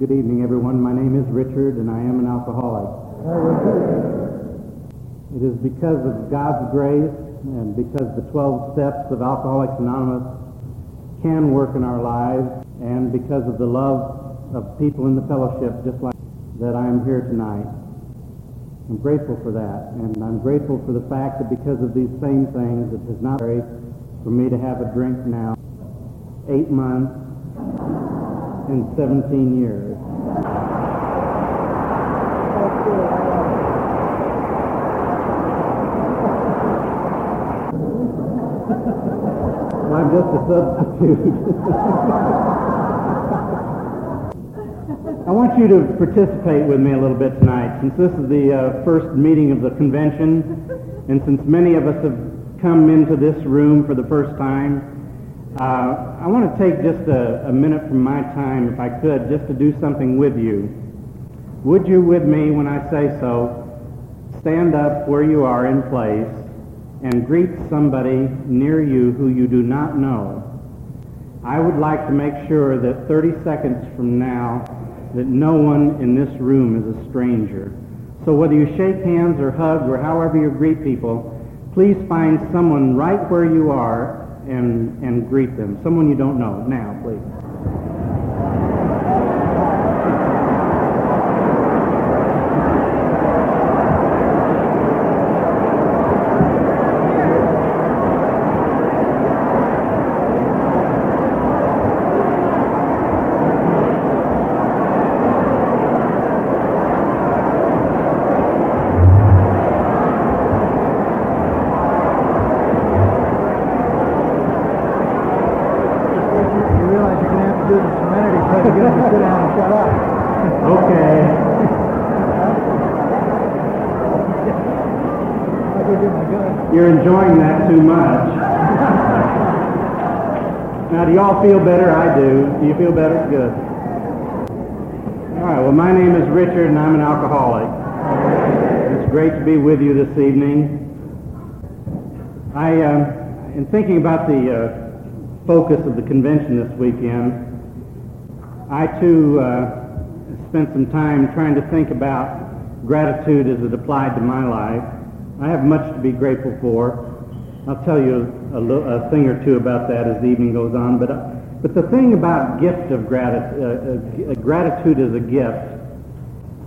Good evening, everyone. My name is Richard, and I am an alcoholic. It is because of God's grace and because the 12 steps of Alcoholics Anonymous can work in our lives, and because of the love of people in the fellowship, just like that I am here tonight. I'm grateful for that, and I'm grateful for the fact that because of these same things, it is not necessary for me to have a drink now. Eight months in 17 years. I'm just a substitute. I want you to participate with me a little bit tonight, since this is the uh, first meeting of the convention, and since many of us have come into this room for the first time. Uh, I want to take just a, a minute from my time, if I could, just to do something with you. Would you, with me, when I say so, stand up where you are in place and greet somebody near you who you do not know? I would like to make sure that 30 seconds from now, that no one in this room is a stranger. So whether you shake hands or hug or however you greet people, please find someone right where you are and, and greet them. Someone you don't know. Now, please. You realize you're going to have to do the serenity prayer to get him to sit down and shut up. Okay. I go get my gun. You're enjoying that too much. Feel better? I do. Do you feel better? Good. All right. Well, my name is Richard, and I'm an alcoholic. It's great to be with you this evening. I, uh, in thinking about the uh, focus of the convention this weekend, I too uh, spent some time trying to think about gratitude as it applied to my life. I have much to be grateful for. I'll tell you a, a thing or two about that as the evening goes on. But, but the thing about gift of gratitude, uh, uh, gratitude as a gift,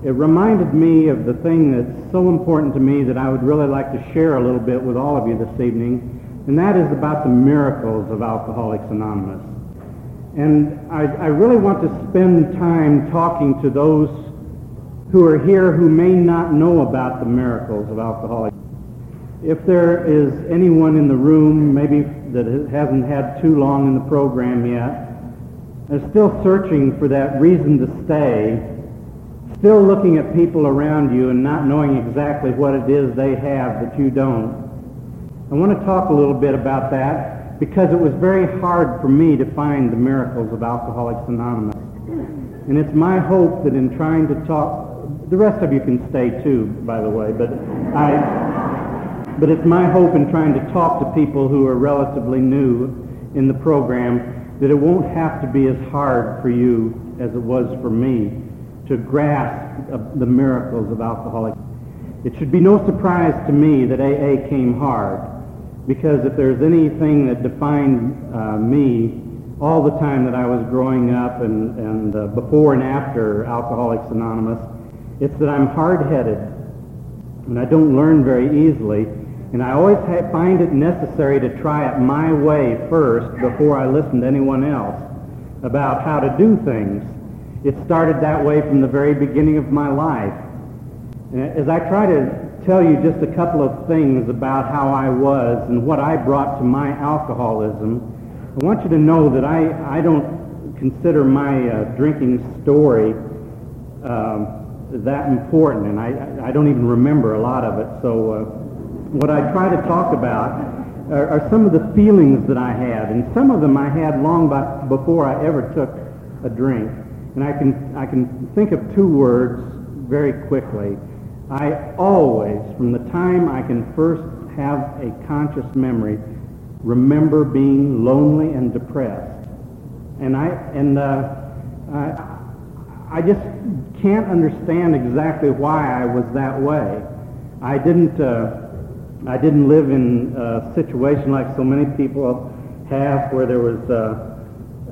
it reminded me of the thing that's so important to me that I would really like to share a little bit with all of you this evening, and that is about the miracles of Alcoholics Anonymous. And I, I really want to spend time talking to those who are here who may not know about the miracles of Alcoholics. If there is anyone in the room, maybe that hasn't had too long in the program yet, is still searching for that reason to stay, still looking at people around you and not knowing exactly what it is they have that you don't. I want to talk a little bit about that because it was very hard for me to find the miracles of Alcoholics Anonymous. And it's my hope that in trying to talk, the rest of you can stay too, by the way, but I, but it's my hope in trying to talk to people who are relatively new in the program that it won't have to be as hard for you as it was for me to grasp the miracles of Alcoholics. It should be no surprise to me that AA came hard because if there's anything that defined uh, me all the time that I was growing up and, and uh, before and after Alcoholics Anonymous, it's that I'm hard-headed and I don't learn very easily. And I always ha- find it necessary to try it my way first before I listen to anyone else about how to do things. It started that way from the very beginning of my life. And as I try to tell you just a couple of things about how I was and what I brought to my alcoholism, I want you to know that I, I don't consider my uh, drinking story um, that important, and I, I don't even remember a lot of it. So uh, what I try to talk about are, are some of the feelings that I had, and some of them I had long by, before I ever took a drink. And I can, I can think of two words very quickly. I always, from the time I can first have a conscious memory, remember being lonely and depressed. And I, and, uh, I, I just can't understand exactly why I was that way. I didn't, uh, I didn't live in a situation like so many people have where there was uh,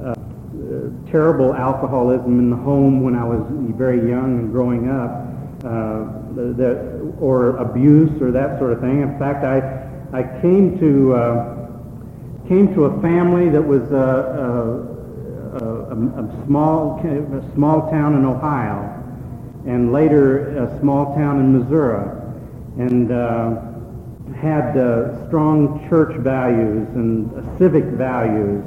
uh, terrible alcoholism in the home when I was very young and growing up, uh, that, or abuse or that sort of thing. In fact, I, I came to, uh, came to a family that was a, a, small, a small town in Ohio and later a small town in Missouri. And had uh, strong church values and uh, civic values.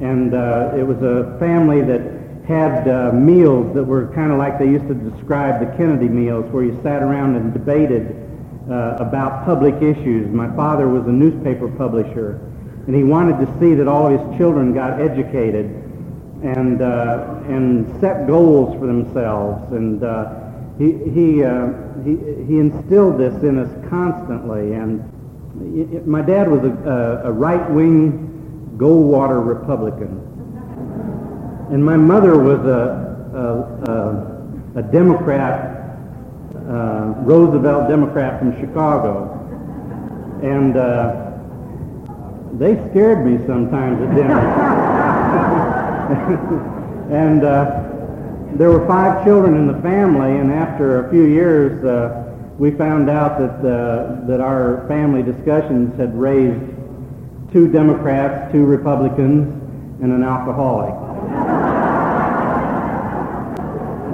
And uh, it was a family that had uh, meals that were kind of like they used to describe the Kennedy meals, where you sat around and debated uh, about public issues. My father was a newspaper publisher, and he wanted to see that all of his children got educated and uh, and set goals for themselves. And he he he, he instilled this in us constantly. And it, my dad was a, a, a right-wing Goldwater Republican. And my mother was a, a, a Democrat, uh, Roosevelt Democrat from Chicago. And uh, they scared me sometimes at dinner. and uh, there were five children in the family, and after a few years, uh, we found out that uh, that our family discussions had raised two Democrats, two Republicans, and an alcoholic.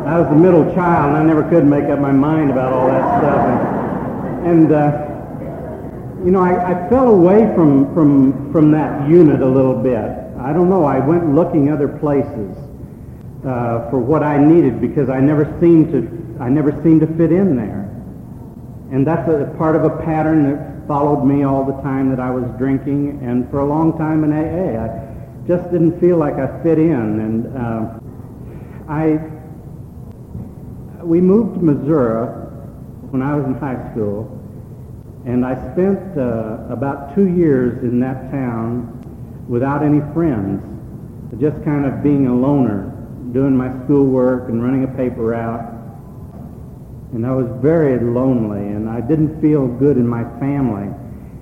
I was the middle child, and I never could make up my mind about all that stuff. And, and uh, you know, I, I fell away from, from, from that unit a little bit. I don't know. I went looking other places uh, for what I needed because I never seemed to I never seemed to fit in there. And that's a part of a pattern that followed me all the time that I was drinking and for a long time in AA. I just didn't feel like I fit in. And uh, I we moved to Missouri when I was in high school, and I spent uh, about two years in that town without any friends, just kind of being a loner doing my schoolwork and running a paper route. And I was very lonely, and I didn't feel good in my family.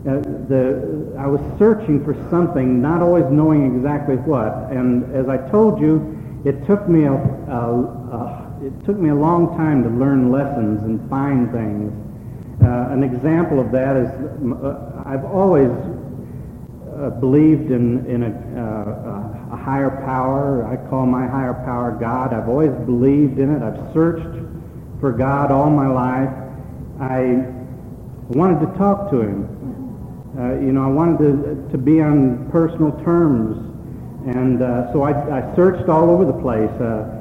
Uh, the, I was searching for something, not always knowing exactly what. And as I told you, it took me a, a, a it took me a long time to learn lessons and find things. Uh, an example of that is uh, I've always uh, believed in, in a, uh, a, higher power. I call my higher power God. I've always believed in it. I've searched for God all my life. I wanted to talk to him. Uh, you know, I wanted to, to be on personal terms. And uh, so I, I, searched all over the place. Uh,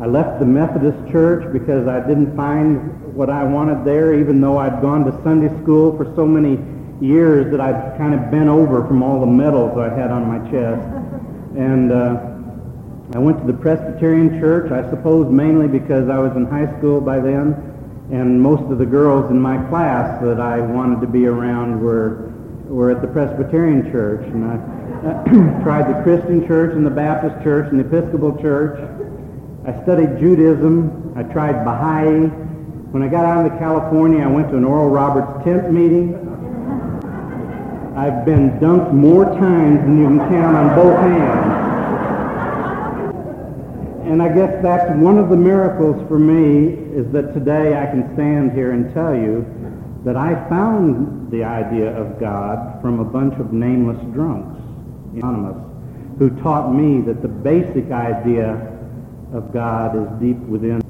I left the Methodist church because I didn't find what I wanted there, even though I'd gone to Sunday school for so many years that I'd kind of bent over from all the medals I had on my chest. And uh, I went to the Presbyterian church, I suppose mainly because I was in high school by then, and most of the girls in my class that I wanted to be around were were at the Presbyterian church. And I tried the Christian church and the Baptist church and the Episcopal church. I studied Judaism. I tried Baha'i. When I got out into California, I went to an Oral Roberts tent meeting. I've been dunked more times than you can count on both hands. And I guess that's one of the miracles for me is that today I can stand here and tell you that I found the idea of God from a bunch of nameless drunks, anonymous, who taught me that the basic idea of God is deep within.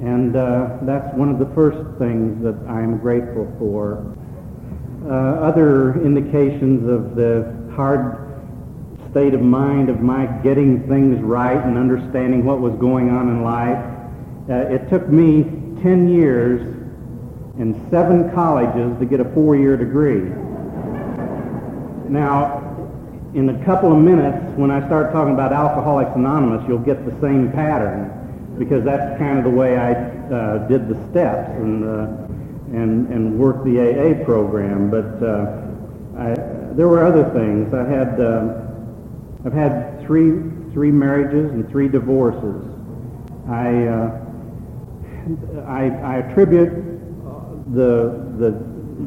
And uh, that's one of the first things that I am grateful for other indications of the hard state of mind of my getting things right and understanding what was going on in life. Uh, it took me 10 years and seven colleges to get a four-year degree. Now, in a couple of minutes, when I start talking about Alcoholics Anonymous, you'll get the same pattern because that's kind of the way I uh, did the steps. And uh, and, and work the AA program. But uh, I, there were other things. I had, uh, I've had three, three marriages and three divorces. I, uh, I, I attribute the, the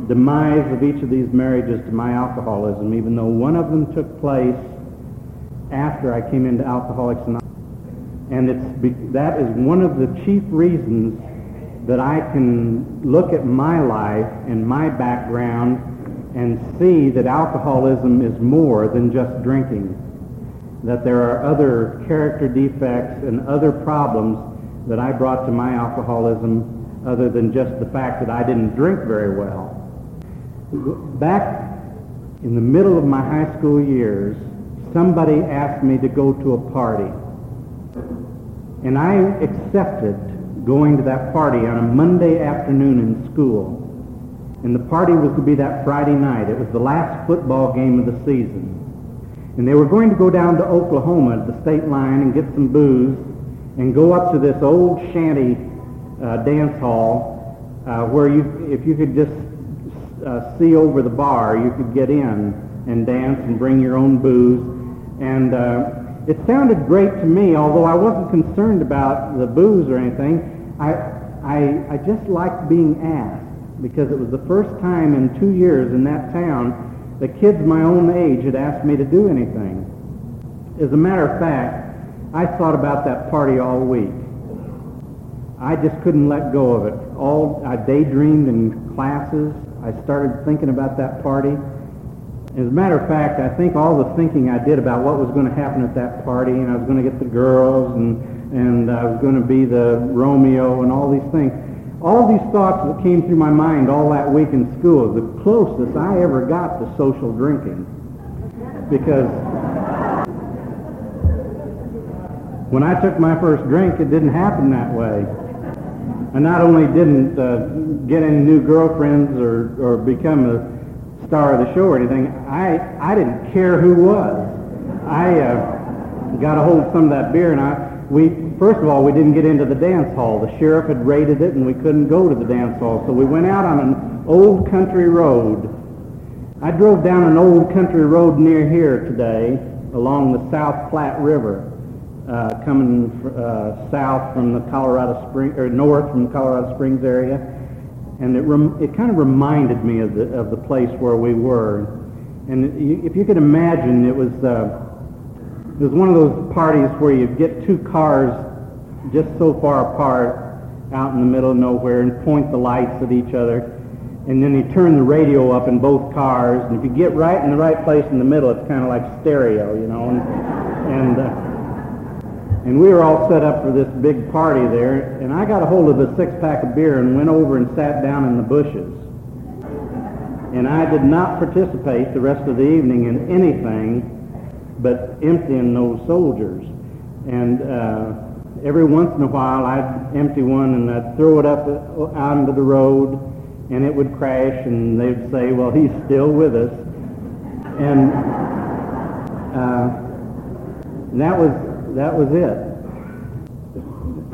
demise of each of these marriages to my alcoholism, even though one of them took place after I came into Alcoholics Anonymous. And it's, that is one of the chief reasons that I can look at my life and my background and see that alcoholism is more than just drinking. That there are other character defects and other problems that I brought to my alcoholism other than just the fact that I didn't drink very well. Back in the middle of my high school years, somebody asked me to go to a party. And I accepted going to that party on a Monday afternoon in school. And the party was to be that Friday night. It was the last football game of the season. And they were going to go down to Oklahoma, at the state line, and get some booze and go up to this old shanty uh, dance hall uh, where you, if you could just uh, see over the bar, you could get in and dance and bring your own booze. And uh, it sounded great to me, although I wasn't concerned about the booze or anything. I, I, I just liked being asked because it was the first time in two years in that town that kids my own age had asked me to do anything. As a matter of fact, I thought about that party all week. I just couldn't let go of it. All I daydreamed in classes. I started thinking about that party. As a matter of fact, I think all the thinking I did about what was going to happen at that party, and I was going to get the girls, and and I was going to be the Romeo, and all these things. All these thoughts that came through my mind all that week in school, the closest I ever got to social drinking, because when I took my first drink, it didn't happen that way. I not only didn't uh, get any new girlfriends or, or become a star of the show or anything, I, I didn't care who was. I uh, got a hold of some of that beer, and I, we, first of all, we didn't get into the dance hall. The sheriff had raided it, and we couldn't go to the dance hall. So we went out on an old country road. I drove down an old country road near here today along the South Platte River uh, coming uh, south from the Colorado Springs, or north from the Colorado Springs area, and it rem- it kind of reminded me of the of the place where we were. And if you could imagine, it was uh, it was one of those parties where you get two cars just so far apart out in the middle of nowhere and point the lights at each other. And then you turn the radio up in both cars, and if you get right in the right place in the middle, it's kind of like stereo, you know. And, and uh, and we were all set up for this big party there, and I got a hold of a six-pack of beer and went over and sat down in the bushes. And I did not participate the rest of the evening in anything but emptying those soldiers. And uh, every once in a while, I'd empty one and I'd throw it up uh, out into the road, and it would crash, and they'd say, well, he's still with us. And uh, that was that was it.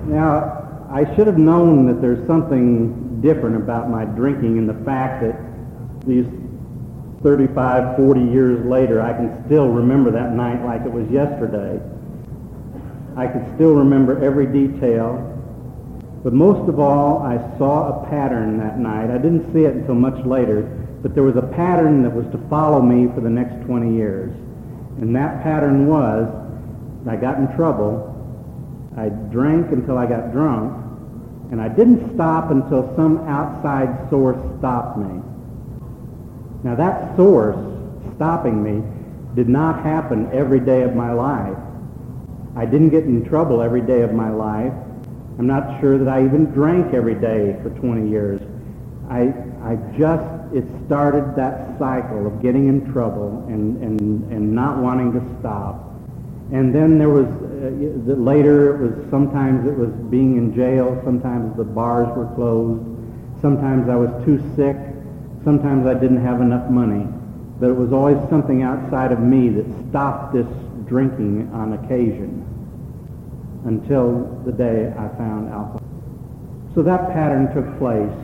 Now, I should have known that there's something different about my drinking and the fact that these 35, 40 years later, I can still remember that night like it was yesterday. I could still remember every detail. But most of all, I saw a pattern that night. I didn't see it until much later, but there was a pattern that was to follow me for the next 20 years. And that pattern was I got in trouble. I drank until I got drunk, and I didn't stop until some outside source stopped me. Now that source stopping me did not happen every day of my life. I didn't get in trouble every day of my life. I'm not sure that I even drank every day for 20 years. I, I just, it started that cycle of getting in trouble and, and, and not wanting to stop. And then there was, uh, later it was, sometimes it was being in jail, sometimes the bars were closed, sometimes I was too sick, sometimes I didn't have enough money. But it was always something outside of me that stopped this drinking on occasion until the day I found alcohol. So that pattern took place.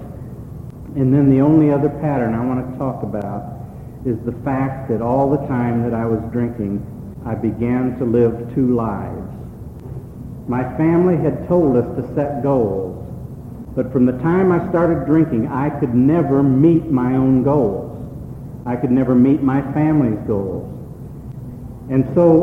And then the only other pattern I want to talk about is the fact that all the time that I was drinking, I began to live two lives. My family had told us to set goals. But from the time I started drinking, I could never meet my own goals. I could never meet my family's goals. And so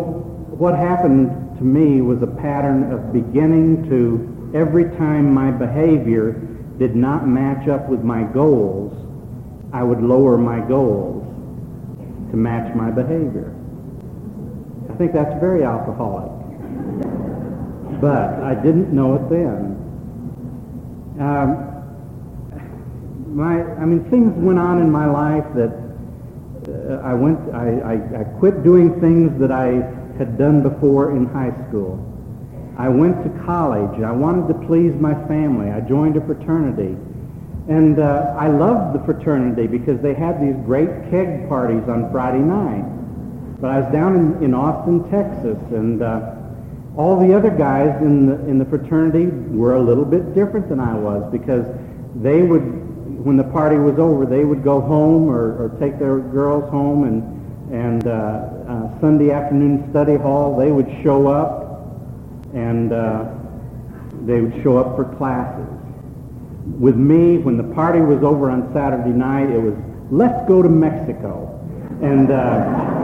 what happened to me was a pattern of beginning to, every time my behavior did not match up with my goals, I would lower my goals to match my behavior. Think that's very alcoholic. But I didn't know it then. Um, my, I mean, things went on in my life that uh, I went, I, I, I quit doing things that I had done before in high school. I went to college. I wanted to please my family. I joined a fraternity. And uh, I loved the fraternity because they had these great keg parties on Friday night. But I was down in, in Austin, Texas, and uh, all the other guys in the, in the fraternity were a little bit different than I was because they would, when the party was over, they would go home or, or take their girls home and, and uh, uh, Sunday afternoon study hall, they would show up and uh, they would show up for classes. With me, when the party was over on Saturday night, it was, let's go to Mexico. And, uh,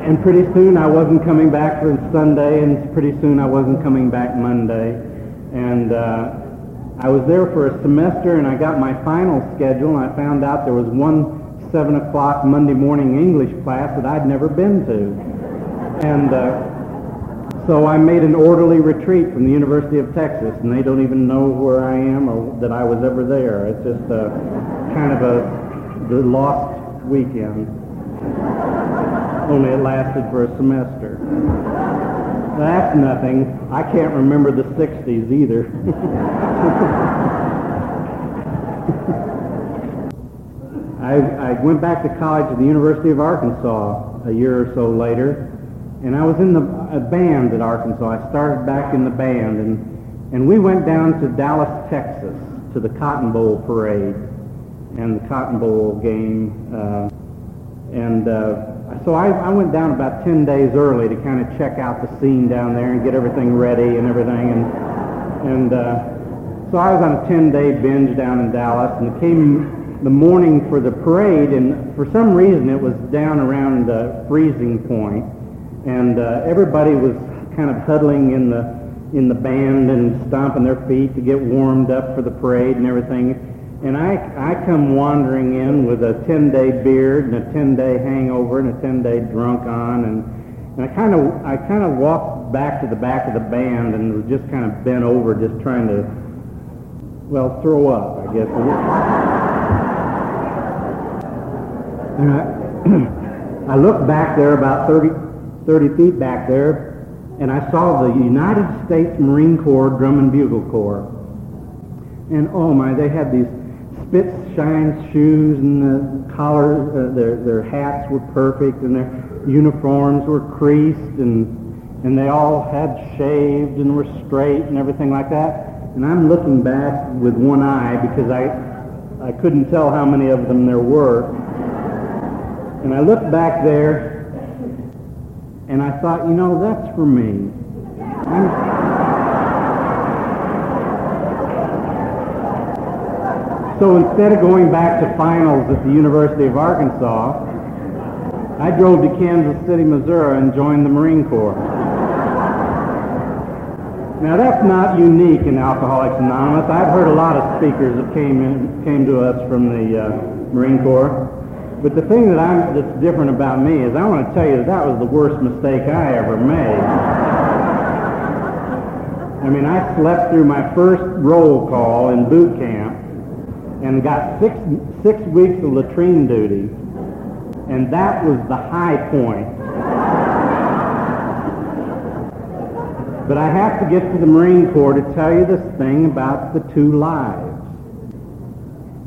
and pretty soon I wasn't coming back for Sunday, and pretty soon I wasn't coming back Monday. And uh, I was there for a semester, and I got my final schedule, and I found out there was one 7 o'clock Monday morning English class that I'd never been to. And uh, so I made an orderly retreat from the University of Texas, and they don't even know where I am or that I was ever there. It's just a, kind of a the lost weekend only it lasted for a semester. That's nothing. I can't remember the 60s either. I, I went back to college at the University of Arkansas a year or so later, and I was in the a band at Arkansas. I started back in the band, and, and we went down to Dallas, Texas, to the Cotton Bowl parade and the Cotton Bowl game. Uh, and uh, so I, I went down about 10 days early to kind of check out the scene down there and get everything ready and everything. And, and uh, so I was on a 10-day binge down in Dallas, and it came the morning for the parade, and for some reason it was down around the freezing point, and uh, everybody was kind of huddling in the in the band and stomping their feet to get warmed up for the parade and everything. And I, I come wandering in with a 10-day beard and a 10-day hangover and a 10-day drunk on, and, and I kind of I kind of walked back to the back of the band and was just kind of bent over, just trying to, well, throw up, I guess. And I, I looked back there about 30, 30 feet back there, and I saw the United States Marine Corps Drum and Bugle Corps. And oh my, they had these spit shine shoes and the collars, uh, their, their hats were perfect and their uniforms were creased and, and they all had shaved and were straight and everything like that. And I'm looking back with one eye because I, I couldn't tell how many of them there were. And I looked back there and I thought, you know, that's for me. I'm, So instead of going back to finals at the University of Arkansas, I drove to Kansas City, Missouri and joined the Marine Corps. Now that's not unique in Alcoholics Anonymous. I've heard a lot of speakers that came in, came to us from the uh, Marine Corps. But the thing that I'm, that's different about me is I want to tell you that that was the worst mistake I ever made. I mean, I slept through my first roll call in boot camp and got six, six weeks of latrine duty, and that was the high point. But I have to get to the Marine Corps to tell you this thing about the two lives.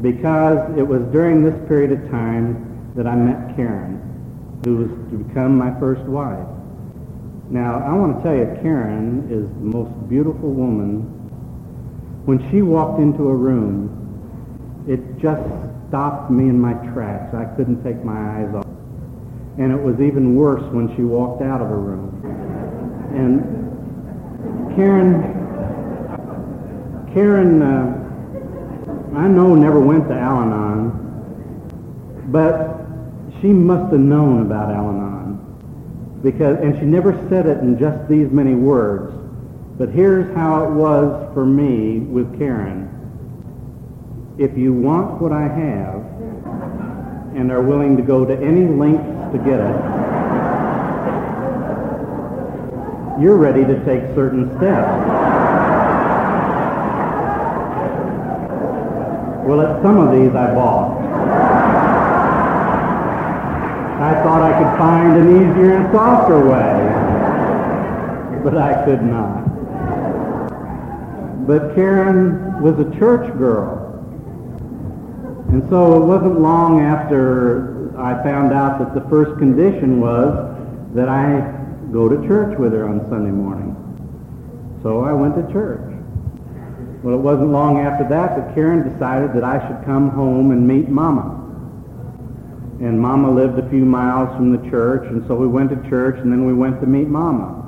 Because it was during this period of time that I met Karen, who was to become my first wife. Now, I want to tell you, Karen is the most beautiful woman. When she walked into a room, it just stopped me in my tracks. I couldn't take my eyes off. And it was even worse when she walked out of a room. And Karen, Karen, uh, I know never went to Al-Anon, but she must have known about Al-Anon because, and she never said it in just these many words. But here's how it was for me with Karen. If you want what I have and are willing to go to any lengths to get it, you're ready to take certain steps. Well, at some of these I bought. I thought I could find an easier and softer way, but I could not. But Karen was a church girl. And so it wasn't long after I found out that the first condition was that I go to church with her on Sunday morning. So I went to church. Well, it wasn't long after that that Karen decided that I should come home and meet Mama. And Mama lived a few miles from the church, and so we went to church, and then we went to meet Mama.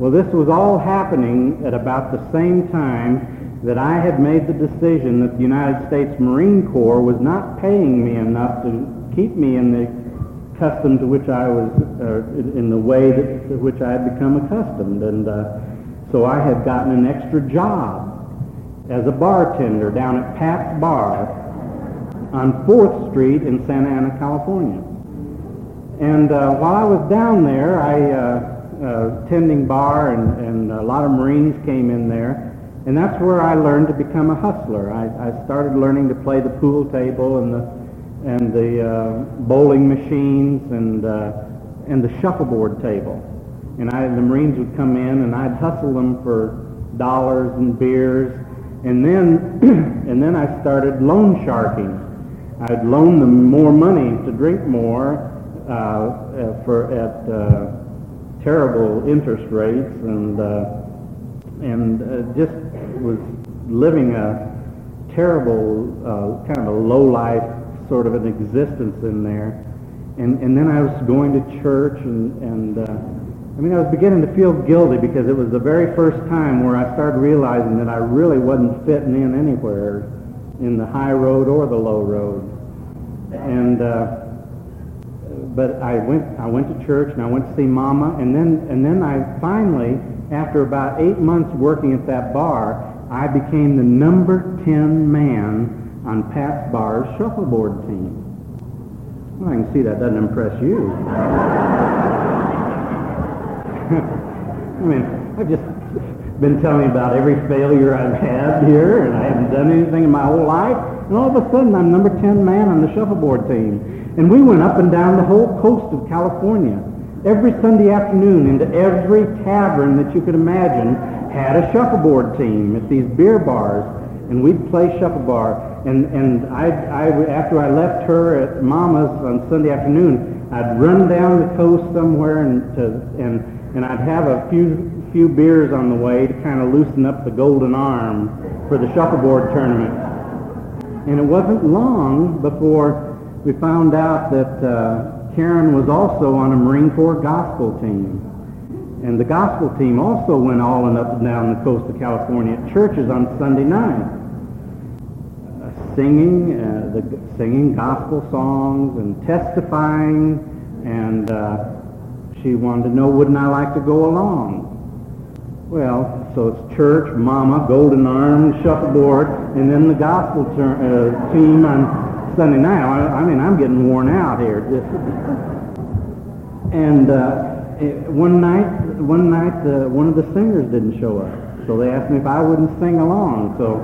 Well, this was all happening at about the same time that I had made the decision that the United States Marine Corps was not paying me enough to keep me in the custom to which I was, uh, in the way that, to which I had become accustomed. And uh, so I had gotten an extra job as a bartender down at Pat's Bar on 4th Street in Santa Ana, California. And uh, while I was down there, I uh, uh, tending bar, and, and a lot of Marines came in there. And that's where I learned to become a hustler. I, I started learning to play the pool table and the and the uh, bowling machines and uh, and the shuffleboard table. And I, the Marines would come in, and I'd hustle them for dollars and beers. And then and then I started loan sharking. I'd loan them more money to drink more uh, uh for at uh, terrible interest rates and uh, and just was living a terrible uh, kind of a low life sort of an existence in there. And and then I was going to church and and uh, I mean I was beginning to feel guilty because it was the very first time where I started realizing that I really wasn't fitting in anywhere in the high road or the low road. And uh, but I went I went to church and I went to see Mama, and then and then I finally, after about eight months working at that bar, I became the number ten man on Pat's Bar's shuffleboard team. Well, I can see that doesn't impress you. I mean, I've just been telling about every failure I've had here, and I haven't done anything in my whole life. And all of a sudden, I'm number 10 man on the shuffleboard team. And we went up and down the whole coast of California. Every Sunday afternoon into every tavern that you could imagine had a shuffleboard team at these beer bars. And we'd play shuffleboard. And, and I, I, after I left her at Mama's on Sunday afternoon, I'd run down the coast somewhere and, to, and, and I'd have a few, few beers on the way to kind of loosen up the golden arm for the shuffleboard tournament. And it wasn't long before we found out that uh, Karen was also on a Marine Corps gospel team. And the gospel team also went all and up and down the coast of California at churches on Sunday night, uh, singing, uh, the, singing gospel songs and testifying. And uh, she wanted to know, wouldn't I like to go along? Well, so it's church, mama, golden arm, shuffleboard, and then the gospel ter- uh, team on Sunday night. I, I mean, I'm getting worn out here. and uh, one night, one night, uh, one of the singers didn't show up, so they asked me if I wouldn't sing along. So,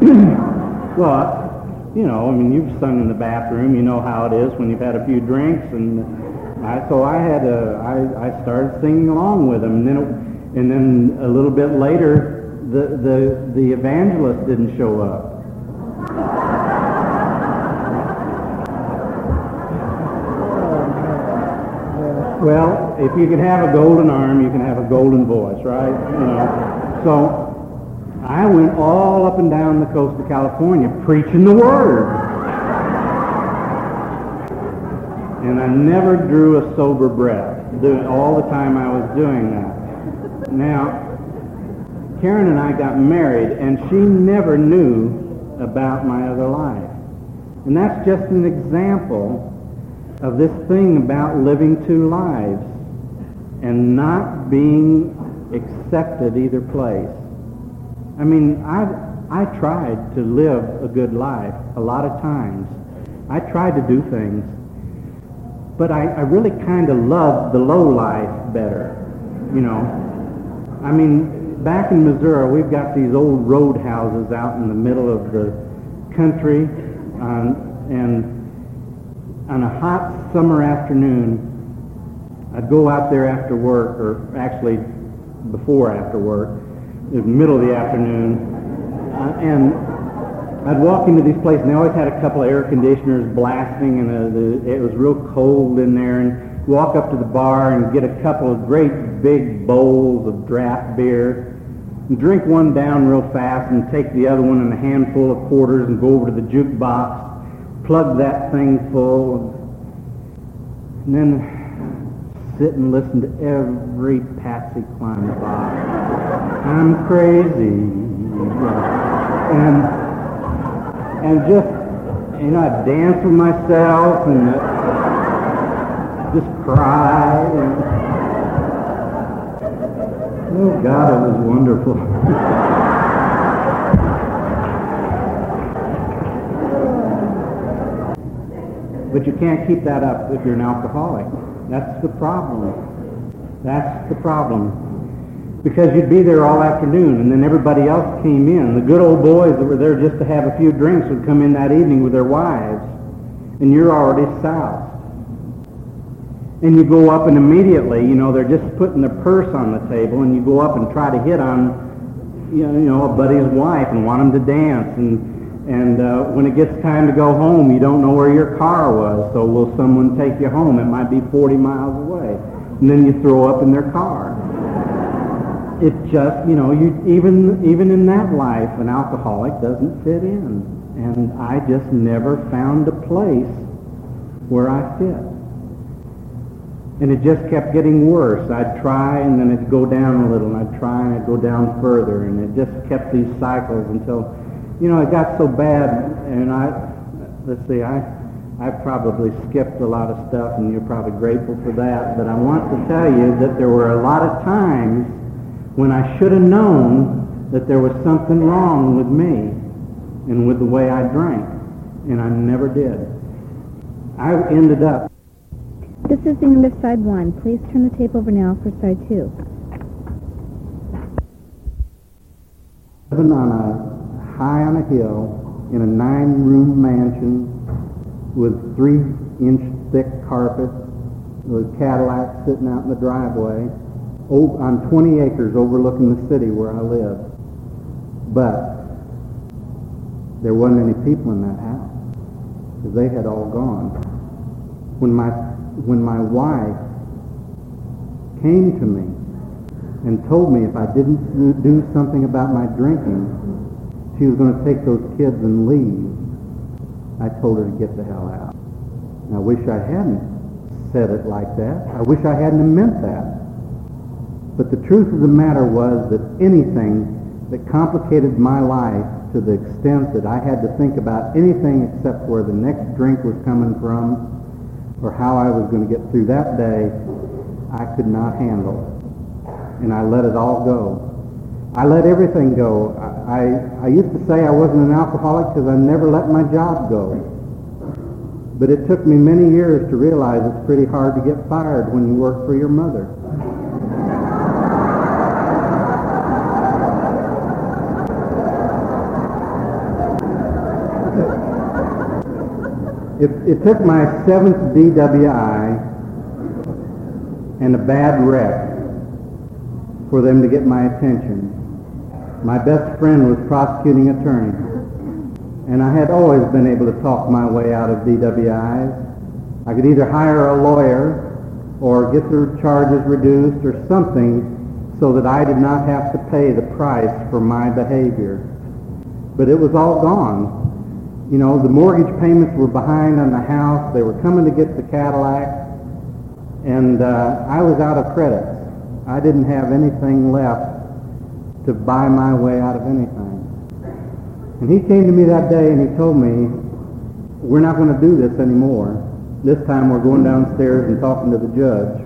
well, you know, I mean, you've sung in the bathroom. You know how it is when you've had a few drinks, and I, so I had a, I, I started singing along with them, and then, it, and then a little bit later, the the the evangelist didn't show up. Well, if you can have a golden arm, you can have a golden voice, right? You know. So I went all up and down the coast of California preaching the word. And I never drew a sober breath doing all the time I was doing that. Now, Karen and I got married, and she never knew about my other life. And that's just an example of this thing about living two lives and not being accepted either place. I mean, I I tried to live a good life a lot of times. I tried to do things, but I, I really kind of loved the low life better. You know, I mean, back in Missouri, we've got these old roadhouses out in the middle of the country, um, and on a hot summer afternoon, I'd go out there after work, or actually before after work, the middle of the afternoon, uh, and I'd walk into these places, and they always had a couple of air conditioners blasting, and uh, the, it was real cold in there. And walk up to the bar and get a couple of great big bowls of draft beer, and drink one down real fast, and take the other one and a handful of quarters, and go over to the jukebox, plug that thing full, and then sit and listen to every Patsy Cline Bob. I'm crazy. And and just, you know, I'd dance with myself and just cry. And, oh, God, it was wonderful. but you can't keep that up if you're an alcoholic. That's the problem. That's the problem because you'd be there all afternoon, and then everybody else came in. The good old boys that were there just to have a few drinks would come in that evening with their wives, and you're already south. And you go up and immediately, you know, they're just putting their purse on the table, and you go up and try to hit on, you know, a buddy's wife and want them to dance. And, and uh, when it gets time to go home, you don't know where your car was, so will someone take you home? It might be 40 miles away. And then you throw up in their car it just, you know, you, even, even in that life, an alcoholic doesn't fit in. And I just never found a place where I fit. And it just kept getting worse. I'd try and then it'd go down a little and I'd try and I'd go down further and it just kept these cycles until, you know, it got so bad and I, let's see, I, I probably skipped a lot of stuff and you're probably grateful for that, but I want to tell you that there were a lot of times when I should have known that there was something wrong with me and with the way I drank, and I never did. I ended up. This is the end of side one. Please turn the tape over now for side two. On a high on a hill in a nine-room mansion with three-inch thick carpet with Cadillac sitting out in the driveway on 20 acres overlooking the city where I live. But there wasn't any people in that house they had all gone. When my, when my wife came to me and told me if I didn't do something about my drinking, she was going to take those kids and leave, I told her to get the hell out. And I wish I hadn't said it like that. I wish I hadn't meant that. But the truth of the matter was that anything that complicated my life to the extent that I had to think about anything except where the next drink was coming from or how I was going to get through that day, I could not handle. And I let it all go. I let everything go. I, I, used to say I wasn't an alcoholic because I never let my job go. But it took me many years to realize it's pretty hard to get fired when you work for your mother. It, it took my seventh DWI and a bad wreck for them to get my attention. My best friend was prosecuting attorney, and I had always been able to talk my way out of DWIs. I could either hire a lawyer or get the charges reduced or something so that I did not have to pay the price for my behavior. But it was all gone you know, the mortgage payments were behind on the house. They were coming to get the Cadillac. And uh, I was out of credit. I didn't have anything left to buy my way out of anything. And he came to me that day and he told me, we're not going to do this anymore. This time we're going downstairs and talking to the judge.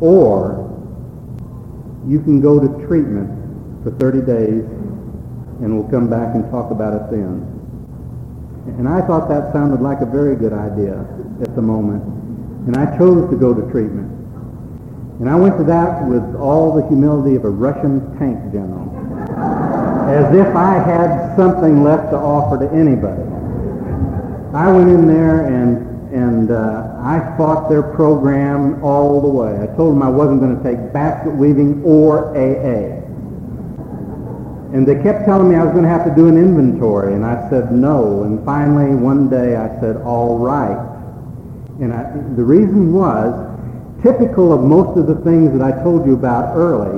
Or you can go to treatment for 30 days and we'll come back and talk about it then. And I thought that sounded like a very good idea at the moment. And I chose to go to treatment. And I went to that with all the humility of a Russian tank general, as if I had something left to offer to anybody. I went in there and and uh, I fought their program all the way. I told them I wasn't going to take basket weaving or AA. And they kept telling me I was going to have to do an inventory, and I said no. And finally, one day, I said, all right. And I, the reason was, typical of most of the things that I told you about early,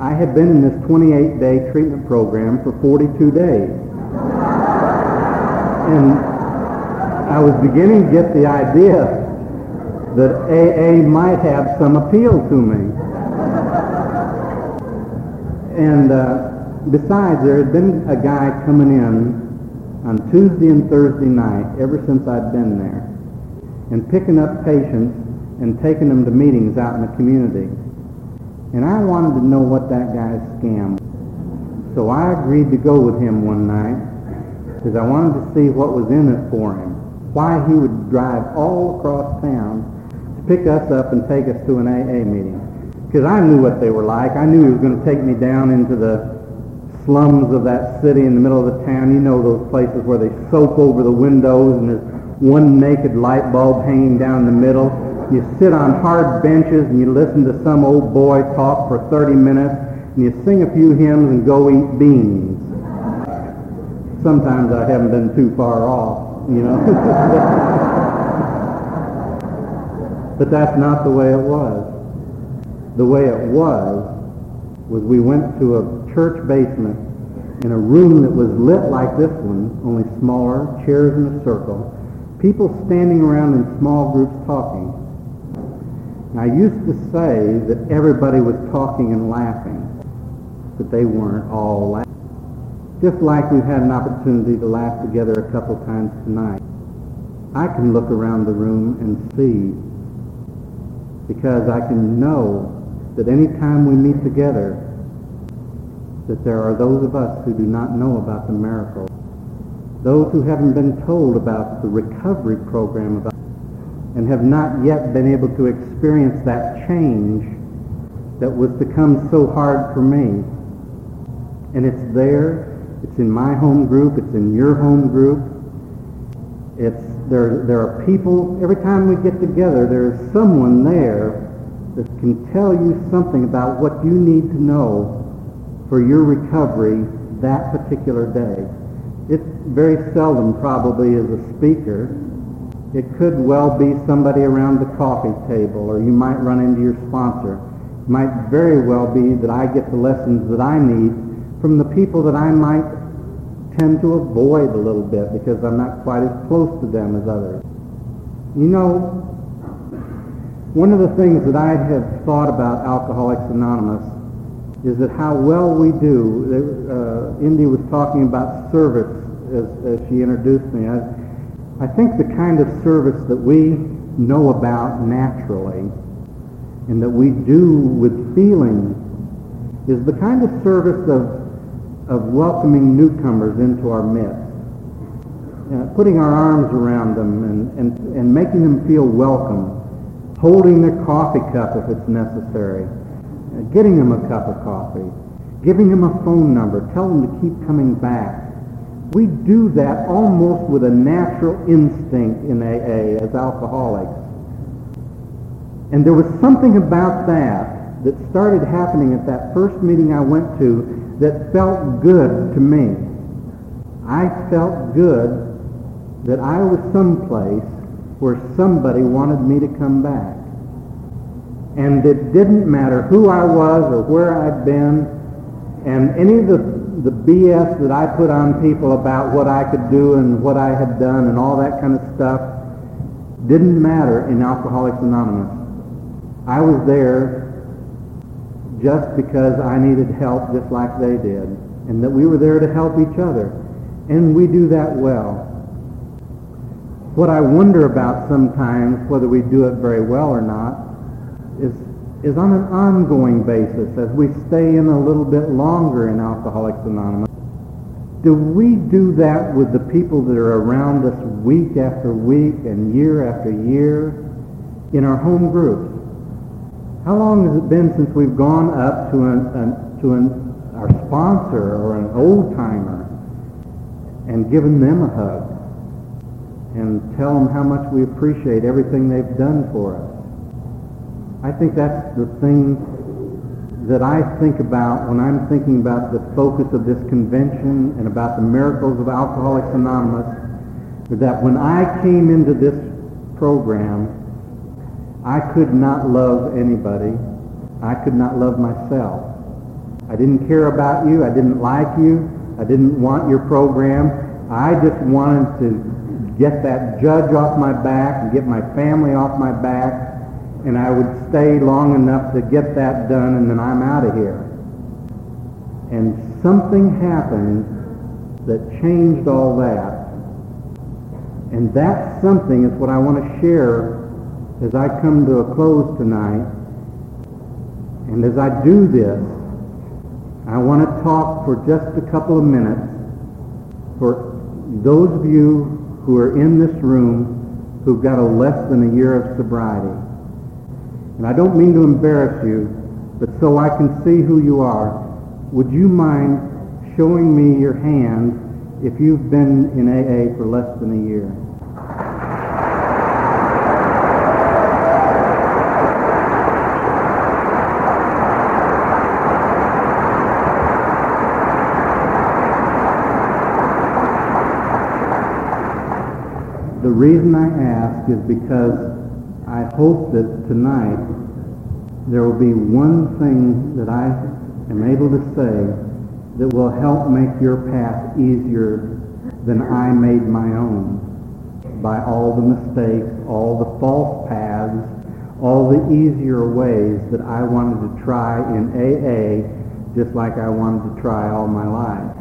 I had been in this 28-day treatment program for 42 days. And I was beginning to get the idea that AA might have some appeal to me. And uh, besides, there had been a guy coming in on Tuesday and Thursday night ever since I'd been there and picking up patients and taking them to meetings out in the community. And I wanted to know what that guy's scam was. So I agreed to go with him one night because I wanted to see what was in it for him, why he would drive all across town to pick us up and take us to an AA meeting. Because I knew what they were like. I knew he was going to take me down into the slums of that city in the middle of the town. You know those places where they soap over the windows and there's one naked light bulb hanging down the middle. You sit on hard benches and you listen to some old boy talk for 30 minutes and you sing a few hymns and go eat beans. Sometimes I haven't been too far off, you know. but that's not the way it was. The way it was was we went to a church basement in a room that was lit like this one, only smaller, chairs in a circle, people standing around in small groups talking. I used to say that everybody was talking and laughing, but they weren't all laughing. Just like we've had an opportunity to laugh together a couple times tonight. I can look around the room and see because I can know that any time we meet together that there are those of us who do not know about the miracle, those who haven't been told about the recovery program about and have not yet been able to experience that change that was to come so hard for me. And it's there. It's in my home group. It's in your home group. It's there. There are people. Every time we get together, there is someone there that can tell you something about what you need to know for your recovery that particular day. It very seldom probably is a speaker it could well be somebody around the coffee table, or you might run into your sponsor. It might very well be that I get the lessons that I need from the people that I might tend to avoid a little bit because I'm not quite as close to them as others. You know, one of the things that I have thought about Alcoholics Anonymous is that how well we do. Uh, Indy was talking about service as, as she introduced me. I, I think the kind of service that we know about naturally and that we do with feeling is the kind of service of, of welcoming newcomers into our midst. Putting our arms around them and, and, and making them feel welcome, holding their coffee cup if it's necessary, getting them a cup of coffee, giving them a phone number, tell them to keep coming back, we do that almost with a natural instinct in AA as alcoholics. And there was something about that that started happening at that first meeting I went to that felt good to me. I felt good that I was someplace where somebody wanted me to come back. And it didn't matter who I was or where I'd been, and any of the the BS that I put on people about what I could do and what I had done and all that kind of stuff didn't matter in Alcoholics Anonymous. I was there just because I needed help just like they did, and that we were there to help each other. And we do that well. What I wonder about sometimes, whether we do it very well or not, is, is on an ongoing basis as we stay in a little bit longer in Alcoholics Anonymous. Do we do that with the people that are around us week after week and year after year in our home groups? How long has it been since we've gone up to, an, an, to an, our sponsor or an old-timer and given them a hug and tell them how much we appreciate everything they've done for us? I think that's the thing that I think about when I'm thinking about the focus of this convention and about the miracles of Alcoholics Anonymous is that when I came into this program, I could not love anybody. I could not love myself. I didn't care about you. I didn't like you. I didn't want your program. I just wanted to get that judge off my back and get my family off my back and I would stay long enough to get that done, and then I'm out of here. And something happened that changed all that. And that something is what I want to share as I come to a close tonight. And as I do this, I want to talk for just a couple of minutes for those of you who are in this room who've got a less than a year of sobriety. And I don't mean to embarrass you, but so I can see who you are, would you mind showing me your hand if you've been in AA for less than a year? The reason I ask is because hope that tonight there will be one thing that I am able to say that will help make your path easier than I made my own by all the mistakes, all the false paths, all the easier ways that I wanted to try in AA just like I wanted to try all my life.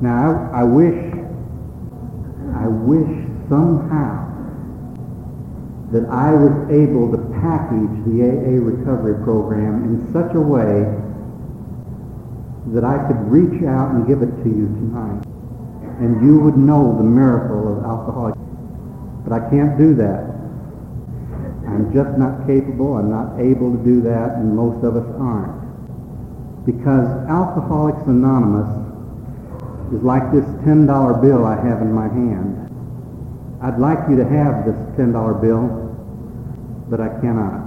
Now, I, I wish, I wish somehow that I was able to package the AA recovery program in such a way that I could reach out and give it to you tonight. And you would know the miracle of alcoholics. But I can't do that. I'm just not capable. I'm not able to do that, and most of us aren't. Because Alcoholics Anonymous is like this $10 bill I have in my hand. I'd like you to have this $10 bill, but I cannot.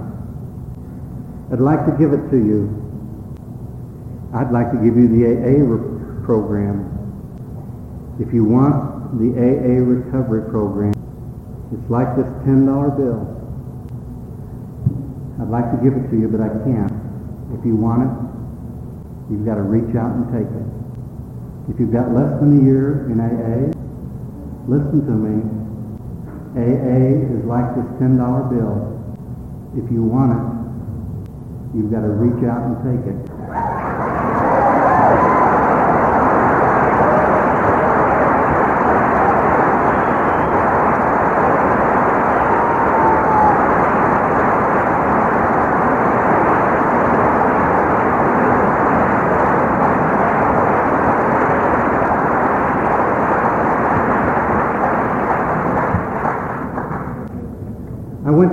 I'd like to give it to you. I'd like to give you the AA program. If you want the AA recovery program, it's like this $10 bill. I'd like to give it to you, but I can't. If you want it, you've got to reach out and take it. If you've got less than a year in AA, listen to me. AA is like this $10 bill. If you want it, you've got to reach out and take it.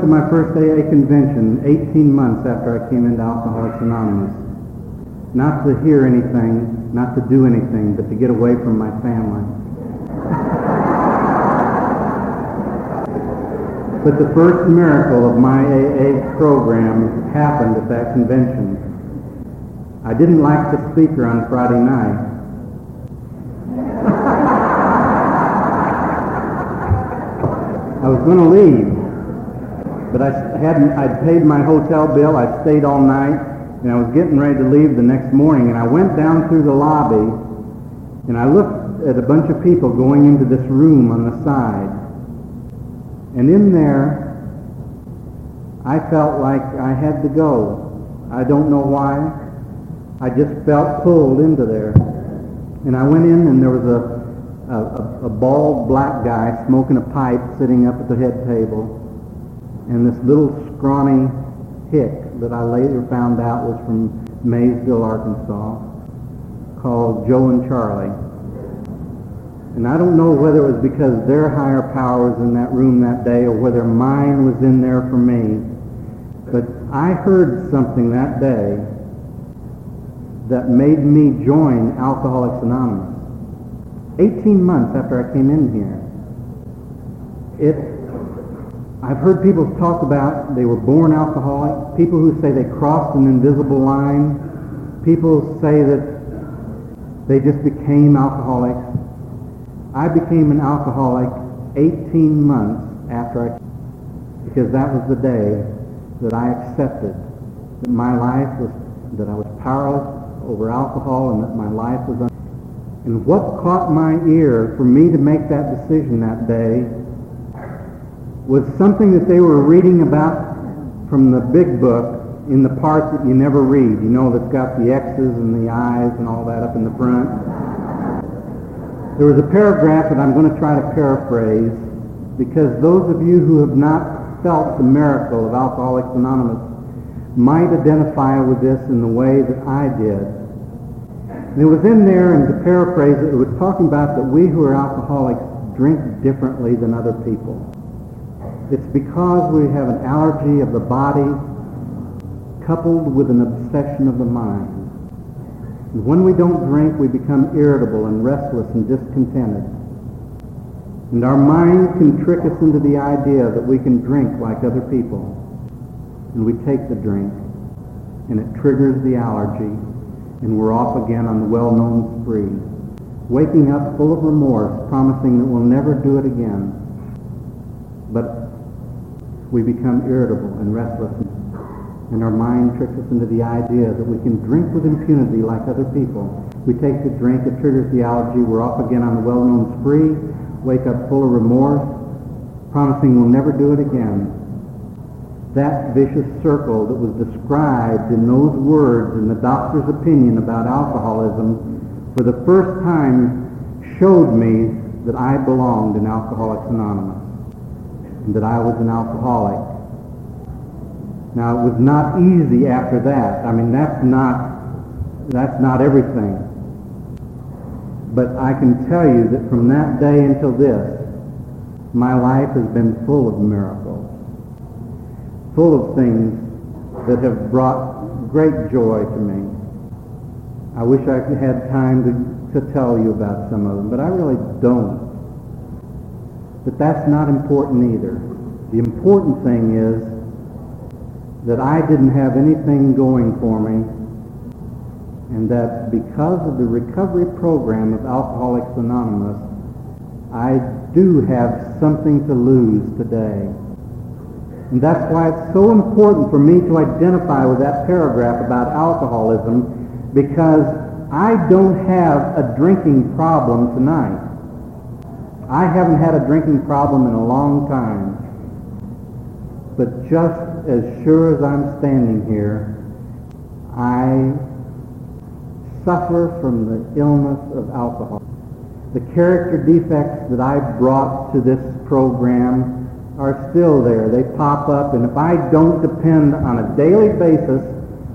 to my first AA convention 18 months after I came into Alcoholics Anonymous. Not to hear anything, not to do anything, but to get away from my family. but the first miracle of my AA program happened at that convention. I didn't like the speaker on Friday night. I was going to leave. But I hadn't, I'd paid my hotel bill, I'd stayed all night, and I was getting ready to leave the next morning, and I went down through the lobby, and I looked at a bunch of people going into this room on the side. And in there, I felt like I had to go. I don't know why. I just felt pulled into there. And I went in and there was a, a, a bald black guy smoking a pipe sitting up at the head table. And this little scrawny hick that I later found out was from Maysville, Arkansas, called Joe and Charlie. And I don't know whether it was because their higher power was in that room that day or whether mine was in there for me. But I heard something that day that made me join Alcoholics Anonymous. 18 months after I came in here. It, I've heard people talk about they were born alcoholic, people who say they crossed an invisible line, people say that they just became alcoholics. I became an alcoholic 18 months after I, because that was the day that I accepted that my life was, that I was powerless over alcohol and that my life was un- and what caught my ear for me to make that decision that day was something that they were reading about from the big book in the part that you never read. You know that's got the X's and the I's and all that up in the front. There was a paragraph that I'm going to try to paraphrase because those of you who have not felt the miracle of Alcoholics Anonymous might identify with this in the way that I did. And it was in there, and to paraphrase it, it was talking about that we who are alcoholics drink differently than other people. It's because we have an allergy of the body coupled with an obsession of the mind. And when we don't drink, we become irritable and restless and discontented. And our mind can trick us into the idea that we can drink like other people. And we take the drink, and it triggers the allergy, and we're off again on the well-known spree, waking up full of remorse, promising that we'll never do it again. But we become irritable and restless, and our mind tricks us into the idea that we can drink with impunity like other people. We take the drink, it triggers the allergy, we're off again on the well-known spree, wake up full of remorse, promising we'll never do it again. That vicious circle that was described in those words in the doctor's opinion about alcoholism for the first time showed me that I belonged in Alcoholics Anonymous and that I was an alcoholic. Now it was not easy after that. I mean that's not that's not everything. But I can tell you that from that day until this, my life has been full of miracles, full of things that have brought great joy to me. I wish I had time to, to tell you about some of them, but I really don't. But that's not important either. The important thing is that I didn't have anything going for me and that because of the recovery program of Alcoholics Anonymous, I do have something to lose today. And that's why it's so important for me to identify with that paragraph about alcoholism because I don't have a drinking problem tonight. I haven't had a drinking problem in a long time. But just as sure as I'm standing here, I suffer from the illness of alcohol. The character defects that I brought to this program are still there. They pop up, and if I don't depend on a daily basis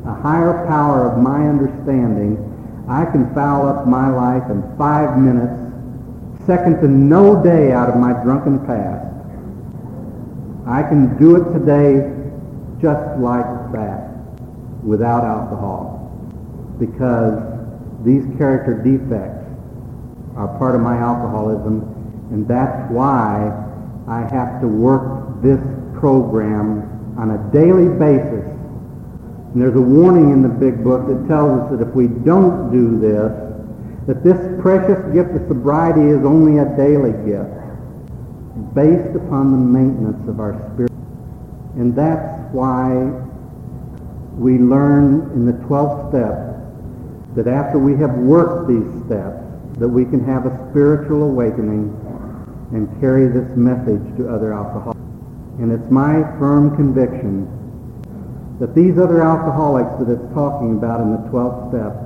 a higher power of my understanding, I can foul up my life in five minutes, second to no day out of my drunken past. I can do it today just like that, without alcohol, because these character defects are part of my alcoholism, and that's why I have to work this program on a daily basis. And there's a warning in the big book that tells us that if we don't do this, that this precious gift of sobriety is only a daily gift based upon the maintenance of our spirit. And that's why we learn in the 12th step that after we have worked these steps, that we can have a spiritual awakening and carry this message to other alcoholics. And it's my firm conviction that these other alcoholics that it's talking about in the 12th step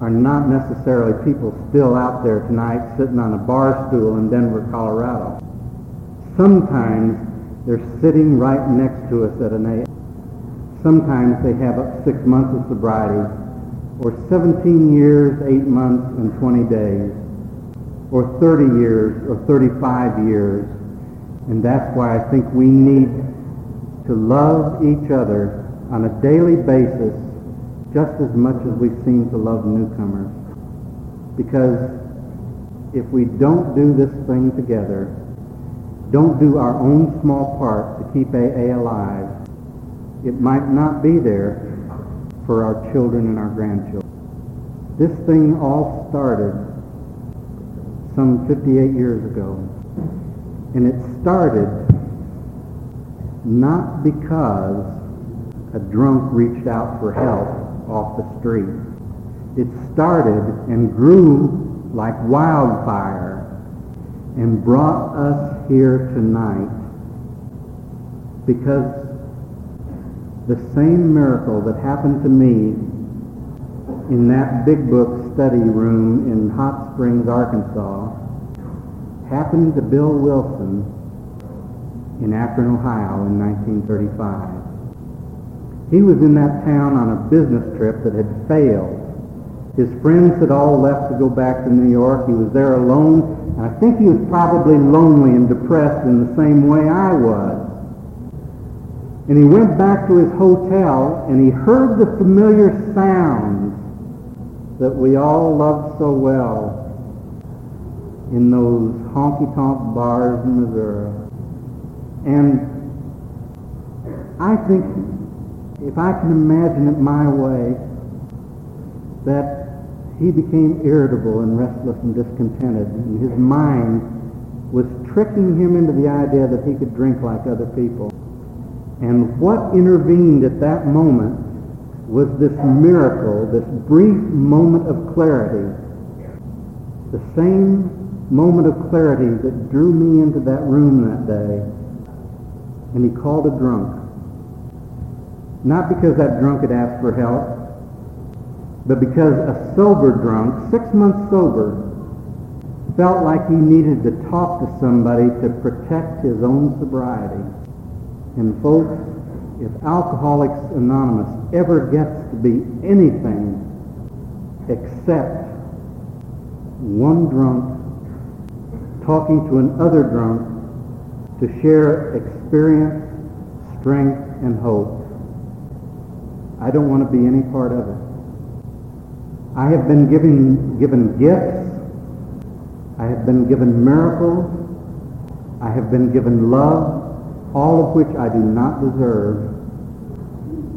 are not necessarily people still out there tonight sitting on a bar stool in Denver, Colorado. Sometimes they're sitting right next to us at an A. Sometimes they have six months of sobriety, or 17 years, 8 months, and 20 days, or 30 years, or 35 years. And that's why I think we need to love each other on a daily basis just as much as we seem to love newcomers. Because if we don't do this thing together, don't do our own small part to keep AA alive, it might not be there for our children and our grandchildren. This thing all started some 58 years ago. And it started not because a drunk reached out for help off the street. It started and grew like wildfire and brought us here tonight because the same miracle that happened to me in that big book study room in Hot Springs, Arkansas, happened to Bill Wilson in Akron, Ohio in 1935. He was in that town on a business trip that had failed. His friends had all left to go back to New York. He was there alone, and I think he was probably lonely and depressed in the same way I was. And he went back to his hotel, and he heard the familiar sounds that we all loved so well in those honky-tonk bars in Missouri. And I think if I can imagine it my way, that he became irritable and restless and discontented, and his mind was tricking him into the idea that he could drink like other people. And what intervened at that moment was this miracle, this brief moment of clarity, the same moment of clarity that drew me into that room that day. And he called a drunk. Not because that drunk had asked for help, but because a sober drunk, six months sober, felt like he needed to talk to somebody to protect his own sobriety. And folks, if Alcoholics Anonymous ever gets to be anything except one drunk talking to another drunk to share experience, strength, and hope, I don't want to be any part of it. I have been given, given gifts. I have been given miracles. I have been given love, all of which I do not deserve,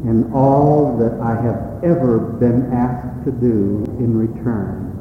and all that I have ever been asked to do in return